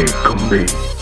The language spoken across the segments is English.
Take me.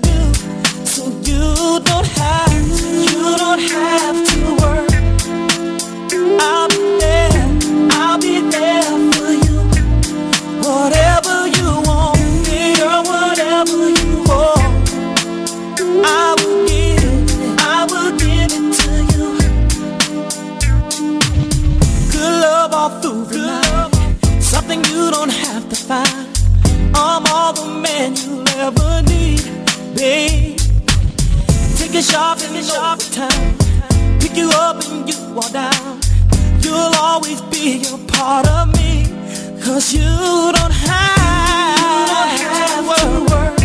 do, so you don't have, you don't have to. Babe. Take a shopping in the town. Pick you up and you walk down. You'll always be a part of me. Cause you don't have, you don't have to worry.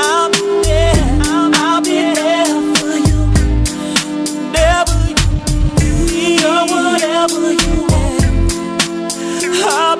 I'll be there. I'll, I'll be there for you. Whenever you need, whatever you want. I'll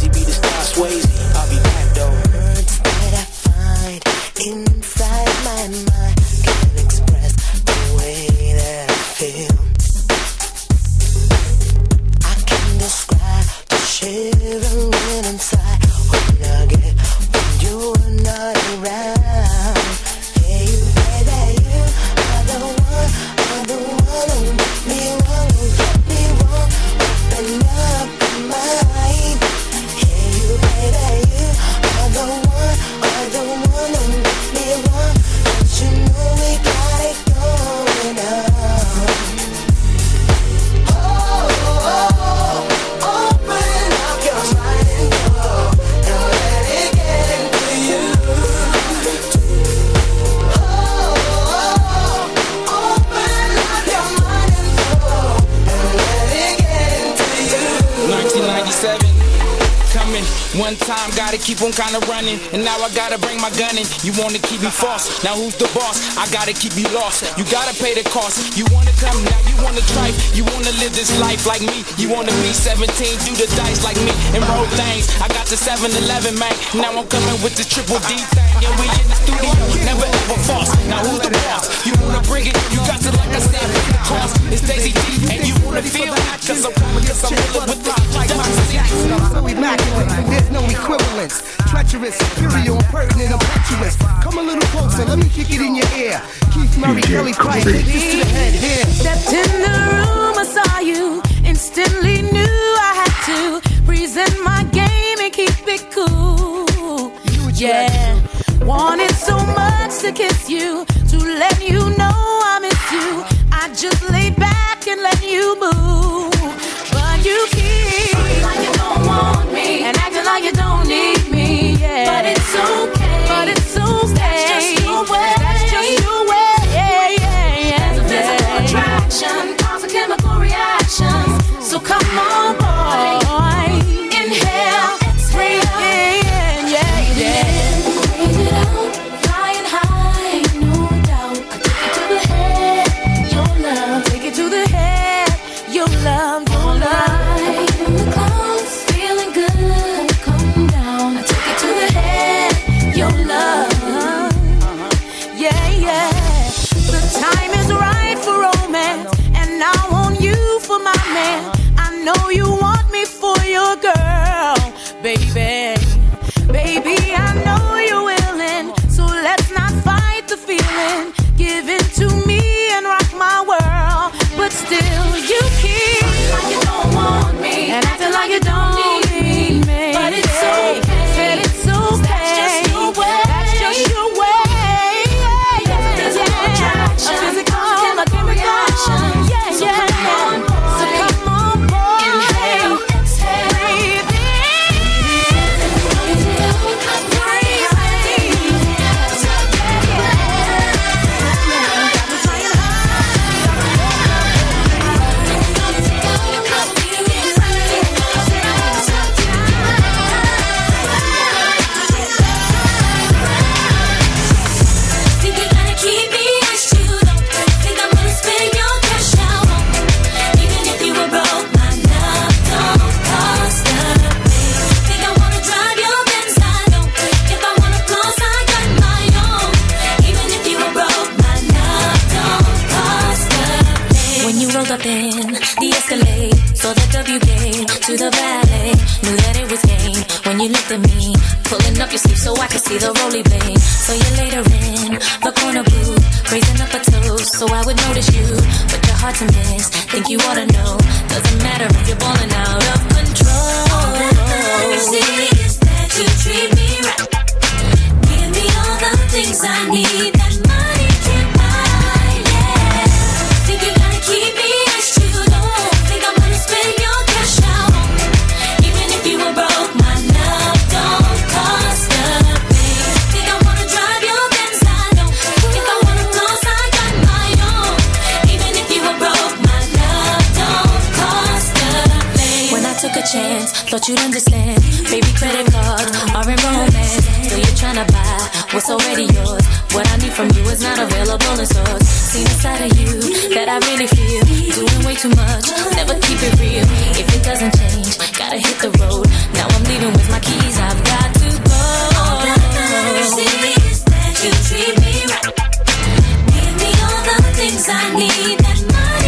Lazy be the star Swayze. I'll be one time, gotta keep on kinda running. And now I gotta bring my gun in. You wanna keep me false. Now who's the boss? I gotta keep you lost. You gotta pay the cost. You wanna come now, you wanna try. You wanna live this life like me. You wanna be 17, do the dice like me, and roll things. I got the 7 Eleven, man. Now I'm coming with the triple D thing. And we in the studio, never ever false. Now who's the boss? You wanna bring it, you got to, like I said, pay the cost. It's Daisy D, and you wanna feel that? Cause I'm coming, cause I'm with the So immaculate, there's no equivalence. Treacherous, superior, impertinent, impetuous. Come a little closer, let me kick it in your ear. Keith Murray, Kelly Price, take this to the head here. Stepped in the room, I saw you. Instantly knew I had to present my game and keep it cool. Yeah, wanted so much to kiss you, to let you know I miss you. I just laid back and let you move, you don't need me. Yeah, but it's okay. But it's okay. That's just your way. That's just your way. Yeah, yeah, yeah. There's a physical attraction, cause a chemical reaction. So come on, boy. Inhale, exhale. Yeah, yeah, yeah. Breathe it out, flying high, no doubt. I take it to the head, your love. Take it to the head, your love. Baby, you gave to the ballet. Knew that it was game when you looked at me. Pulling up your sleeve so I could see the roly blade. So you later in the corner booth, raising up a toast so I would notice you. But you're hard to miss, think you ought to know. Doesn't matter if you're balling out of control. All that matters is that you treat me right. Give me all the things I need that money thought you'd understand. Baby, credit cards are in romance. So you're trying to buy what's already yours. What I need from you is not available in stores. Seen a side of you that I really feel. Doing way too much, never keep it real. If it doesn't change, gotta hit the road. Now I'm leaving with my keys, I've got to go. All that matters is that you treat me right. Give me all the things I need that money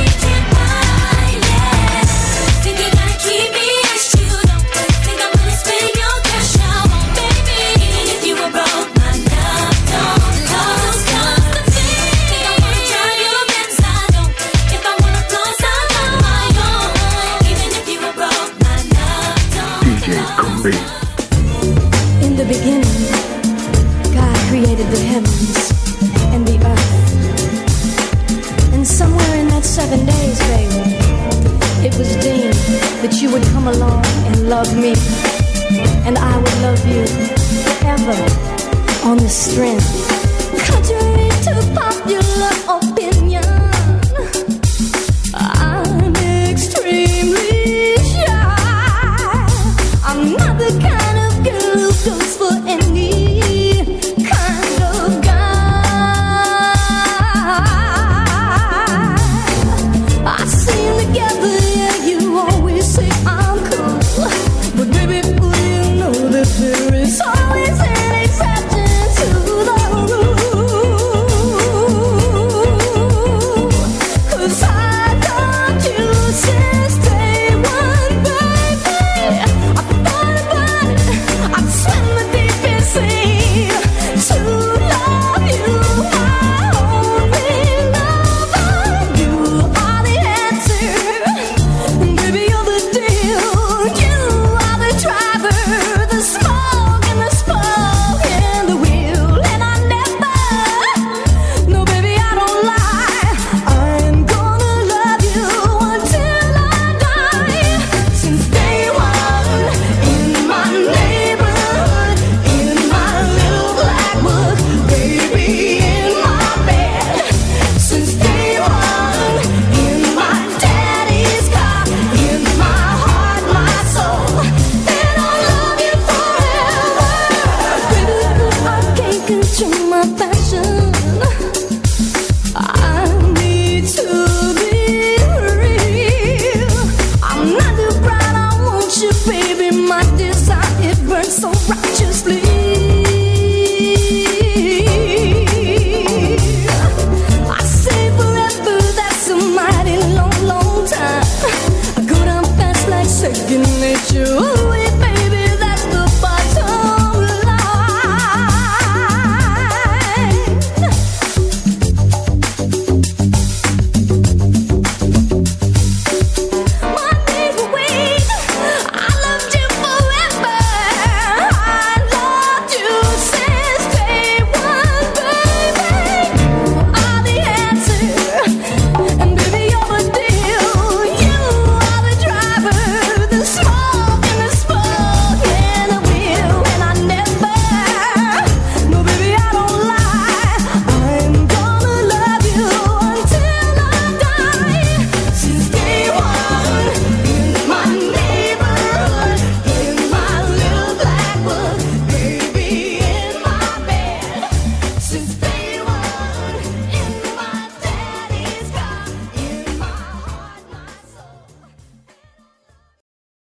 strength. Contrary